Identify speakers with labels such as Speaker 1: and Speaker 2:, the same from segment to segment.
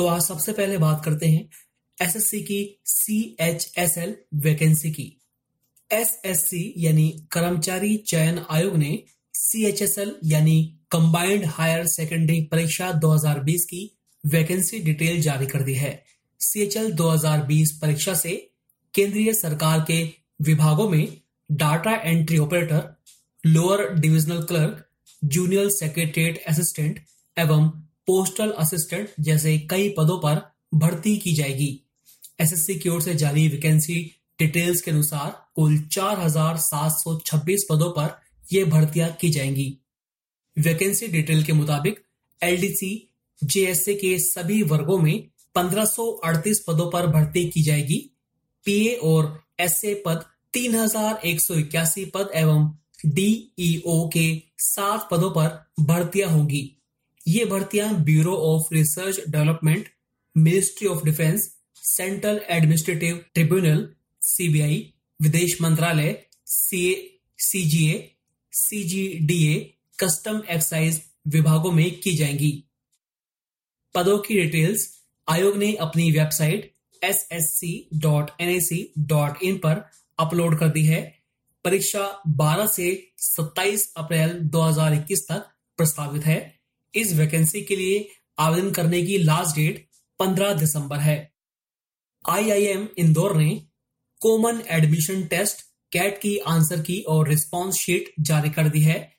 Speaker 1: तो आज सबसे पहले बात करते हैं एसएससी की C H S L vacancy की। एसएससी यानी कर्मचारी चयन आयोग ने सी एच एस एल यानी कंबाइंड हायर सेकेंडरी परीक्षा 2020 की वैकेंसी डिटेल जारी कर दी है। सी एच एल 2020 परीक्षा से केंद्रीय सरकार के विभागों में data entry operator lower divisional clerk junior secretariat assistant एवं पोस्टल असिस्टेंट जैसे कई पदों पर भर्ती की जाएगी। एसएससी की ओर से जारी वैकेंसी डिटेल्स के अनुसार कुल 4,726 पदों पर ये भर्तियाँ की जाएँगी। वैकेंसी डिटेल के मुताबिक एलडीसी जेएसए के सभी वर्गों में 1538 पदों पर भर्ती की जाएगी। पीए और एसए पद 3181 पद एवं डीईओ के सात पदों पर भर्तियाँ होंगी। ये भर्तियाँ bureau of research development ministry of defence central administrative tribunal CBI विदेश मंत्रालय सीजीए सीजीडीए कस्टम एक्साइज विभागों में की जाएँगी। पदों की डिटेल्स आयोग ने अपनी वेबसाइट ssc.nic.in पर अपलोड कर दी है। परीक्षा 12 से 27 अप्रैल 2021 तक प्रस्तावित है। इस वैकेंसी के लिए आवेदन करने की लास्ट डेट 15 दिसंबर है। आईआईएम इंदौर ने कॉमन एडमिशन टेस्ट कैट की आंसर की और रिस्पांस शीट जारी कर दी है।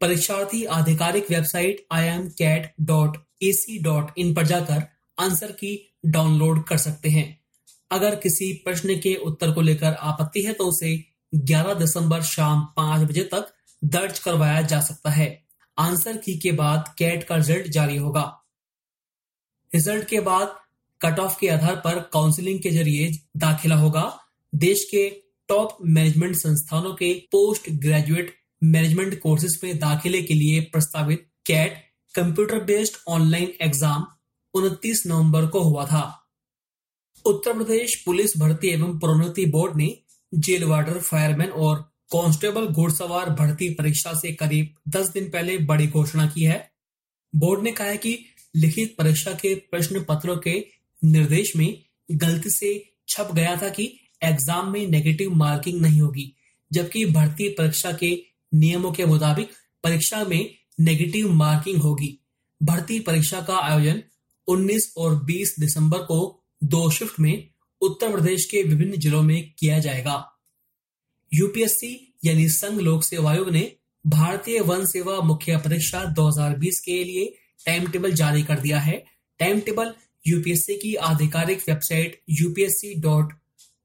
Speaker 1: परीक्षार्थी आधिकारिक website I M CAT dot A C dot in पर जाकर आंसर की डाउनलोड कर सकते हैं। अगर किसी प्रश्न के उत्तर को लेकर आपत्ति है तो उसे 11 दिसंबर शाम 5 बजे तक दर्ज करवाया जा सकता है। आंसर की के बाद कैट का रिज़ल्ट जारी होगा। रिज़ल्ट के बाद कट ऑफ़ के आधार पर काउंसलिंग के ज़रिए दाखिला होगा। देश के टॉप मैनेजमेंट संस्थानों के पोस्ट ग्रेजुएट मैनेजमेंट कोर्सेज में दाखिले के लिए प्रस्तावित CAT computer based online exam 29 नवंबर को हुआ था। उत्तर प्रदेश पुलिस भर्ती एवं प्रोन्नति बोर्ड ने जेल वार्डर फायरमैन और कांस्टेबल घुड़सवार भर्ती परीक्षा से करीब 10 दिन पहले बड़ी घोषणा की है। बोर्ड ने कहा है कि लिखित परीक्षा के प्रश्न पत्रों के निर्देश में गलती से छप गया था कि एग्ज़ाम में नेगेटिव मार्किंग नहीं होगी, जबकि भर्ती परीक्षा के नियमों के मुताबिक परीक्षा में नेगेटिव मार्किंग होगी। भर्ती परीक्षा का आयोजन 19 और 20 दिसंबर को दो शिफ्ट में उत्तर प्रदेश के विभिन्न जिलों में किया जाएगा। यूपीएससी यानी संघ लोक सेवा आयोग ने भारतीय वन सेवा मुख्य परीक्षा 2020 के लिए टाइम टेबल जारी कर दिया है। टाइम टेबल यूपीएससी की आधिकारिक website UPSC dot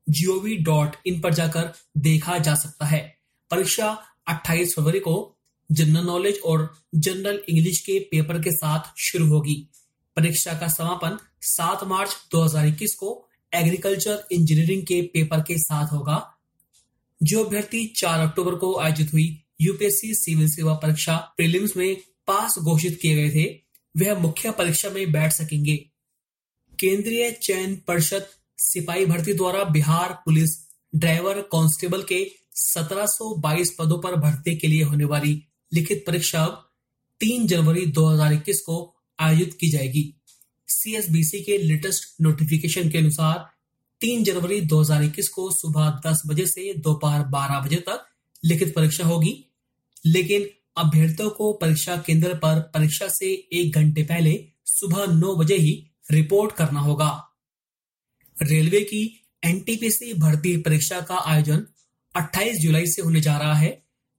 Speaker 1: GOV dot in पर जाकर देखा जा सकता है। परीक्षा 28 फरवरी को जनरल नॉलेज और जनरल इंग्लिश के पेपर के साथ शुरू होगी। परीक्षा का समापन 7 मार्च 2021 को एग्रीकल्चर इंजीनियरिंग के पेपर के साथ होगा। जो अभ्यर्थी 4 अक्टूबर को आयोजित हुई यूपीएससी सिविल सेवा परीक्षा प्रीलिम्स में पास घोषित किए गए थे, वह मुख्य परीक्षा में बैठ सकेंगे। केंद्रीय चयन परिषद सिपाही भर्ती द्वारा बिहार पुलिस ड्राइवर कांस्टेबल के 1722 पदों पर भर्ती के लिए होने वाली लिखित परीक्षा अब 3 जनवरी 2021 को आयोजित की जाएगी। सीएसबीसी के लेटेस्ट नोटिफिकेशन के अनुसार 3 जनवरी 2021 को सुबह 10 बजे से दोपहर 12 बजे तक लिखित परीक्षा होगी। लेकिन अभ्यर्थियों को परीक्षा केंद्र पर परीक्षा से एक घंटे पहले सुबह 9 बजे ही रिपोर्ट करना होगा। रेलवे की एनटीपीसी भर्ती परीक्षा का आयोजन 28 जुलाई से होने जा रहा है।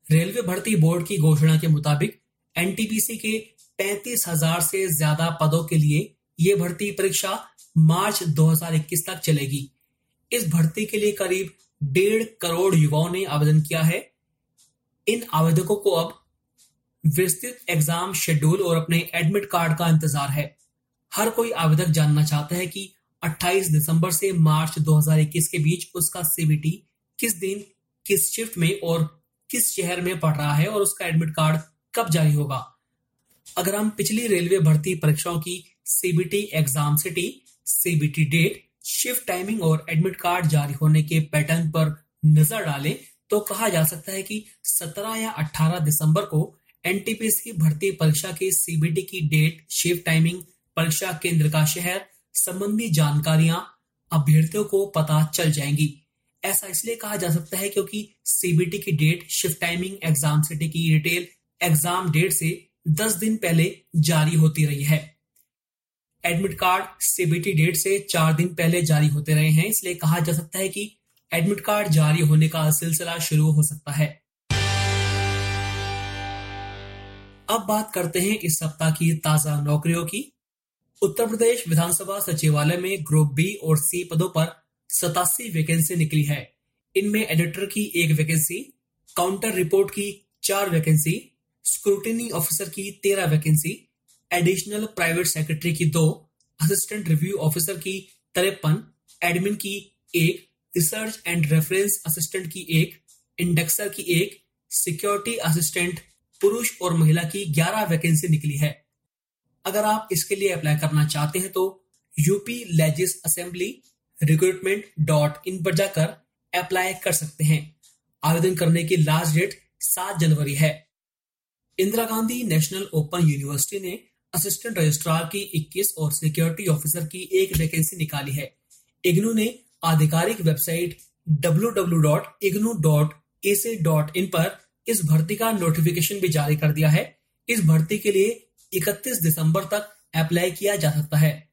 Speaker 1: रेलवे भर्ती बोर्ड की घोषणा के मुताबिक एनटीपीसी के पैंतीस हज़ार से ज़्यादा पदों के लिए ये भर्ती परीक्षा मार्च 2021 तक चलेगी। इस भर्ती के लिए करीब डेढ़ करोड़ युवाओं ने आवेदन किया है। इन आवेदकों को अब विस्तृत एग्ज़ाम शेड्यूल और अपने एडमिट कार्ड का इंतज़ार है। हर कोई आवेदक जानना चाहता है कि 28 दिसंबर से मार्च 2021 के बीच उसका सीबीटी किस दिन, किस शिफ्ट में और किस शहर में पढ़ रहा है और उसका एडमिट कार्ड कब जारी होगा। अगर हम पिछली रेलवे भर्ती परीक्षाओं की CBT exam city CBT date shift timing और एडमिट कार्ड जारी होने के पैटर्न पर नज़र डालें तो कहा जा सकता है कि 17 या 18 दिसंबर को एनटीपीएस की भर्ती परीक्षा के सीबीटी की डेट शिफ्ट टाइमिंग परीक्षा केंद्र का शहर, संबंधी जानकारियाँ, अभ्यर्थियों को पता चल जाएँगी। ऐसा इसलिए कहा जा सकता है क्योंकि सीबीटी की date shift timing exam city की डिटेल एग्ज़ाम डेट से 10 दिन पहले जारी होती रही है। एडमिट कार्ड सीबीटी डेट से चार दिन पहले जारी होते रहे हैं, इसलिए कहा जा सकता है कि एडमिट कार्ड जारी होने का सिलसिला शुरू हो सकता है। अब बात करते हैं इस सप्ताह की ताज़ा नौकरियों की। उत्तर प्रदेश विधानसभा सचिवालय में ग्रुप बी और सी पदों पर सतासी वैकेंसी निकली है। इनमें एडिटर की एक वैकेंसी, काउंटर रिपोर्ट की चार वैकेंसी, स्क्रूटिनी ऑफिसर की तेरह वैकेंसी एडिशनल प्राइवेट सेक्रेटरी की दो असिस्टेंट रिव्यू ऑफिसर की तिरपन एडमिन की एक रिसर्च एंड रेफरेंस असिस्टेंट की एक इंडेक्सर की एक सिक्योरिटी असिस्टेंट पुरुष और महिला की 11 वैकेंसी निकली है। अगर आप इसके लिए अप्लाई करना चाहते हैं तो UP legis assembly recruitment dot in पर जाकर अप्लाई कर सकते हैं। आवेदन करने की लास्ट डेट सात जनवरी है। Indira Gandhi National Open University ने असिस्टेंट रजिस्ट्रार की 21 और सिक्योरिटी ऑफिसर की एक वैकेंसी निकाली है। इग्नू ने आधिकारिक वेबसाइट www.ignu.ac.in पर इस भर्ती का नोटिफिकेशन भी जारी कर दिया है। इस भर्ती के लिए 31 दिसंबर तक अप्लाई किया जा सकता है।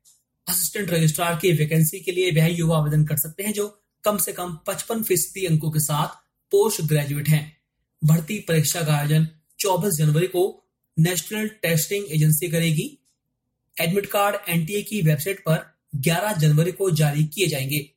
Speaker 1: असिस्टेंट रजिस्ट्रार की वैकेंसी के लिए वह युवा आवेदन कर सकते हैं जो कम से कम 55 फ़ीसदी अंकों के साथ पोस्ट ग्रेजुएट हैं। भर्ती परीक्षा का आयोजन 24 जनवरी को नेशनल टेस्टिंग एजेंसी करेगी। एडमिट कार्ड एनटीए की वेबसाइट पर 11 जनवरी को जारी किए जाएँगे।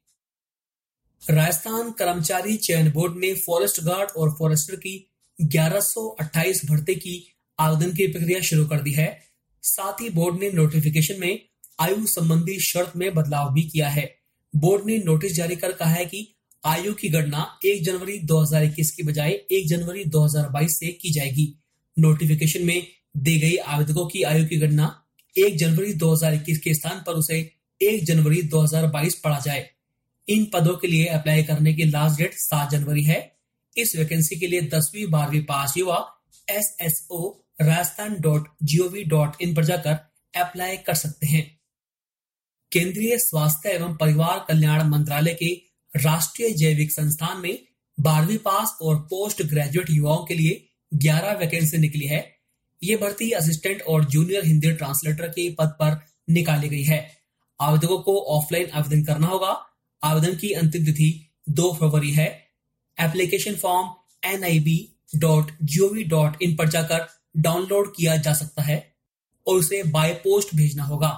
Speaker 1: राजस्थान कर्मचारी चयन बोर्ड ने फॉरेस्ट गार्ड और फॉरेस्टर की 1128 भर्ती की आवेदन की प्रक्रिया शुरू कर दी है। साथ ही बोर्ड ने नोटिफिकेशन में आयु संबंधी शर्त में बदलाव भी किया है। बोर्ड ने नोटिस जारी कर कहा है कि आयु की गणना 1 जनवरी 2021 की बजाय 1 जनवरी 2022 से की जाएगी। नोटिफिकेशन में दी गई आवेदकों की आयु की गणना 1 जनवरी 2021 के स्थान पर उसे 1 जनवरी 2022 पढ़ा जाए। इन पदों के लिए अप्लाई करने की लास्ट डेट 7 जनवरी है। इस वैकेंसी के लिए दसवीं, बारहवीं पास युवा S S O Rajasthan dot GOV dot in पर जाकर अप्लाई कर सकते हैं। केंद्रीय स्वास्थ्य एवं परिवार कल्याण मंत्रालय के राष्ट्रीय जैविक संस्थान में बारहवीं पास और पोस्ट ग्रेजुएट युवाओं के लिए 11 वैकेंसी निकली है। ये भर्ती असिस्टेंट और जूनियर हिंदी ट्रांसलेटर के पद पर निकाली गई है। आवेदकों को ऑफलाइन आवेदन करना होगा। आवेदन की अंतिम तिथि 2 फरवरी है। Application form N I B dot GOV dot in पर जाकर डाउनलोड किया जा सकता है और उसे बाय पोस्ट भेजना होगा।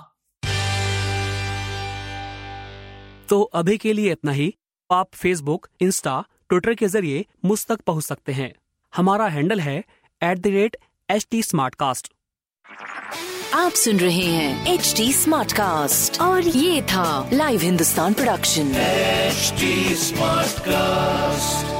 Speaker 2: तो अभी के लिए इतना ही। आप फेसबुक इंस्टा ट्विटर के ज़रिए मुझ तक पहुँच सकते हैं। हमारा हैंडल है at the rate H T
Speaker 3: आप सुन रहे हैं एच टी स्मार्ट कास्ट और ये था live Hindustan production
Speaker 4: smart cast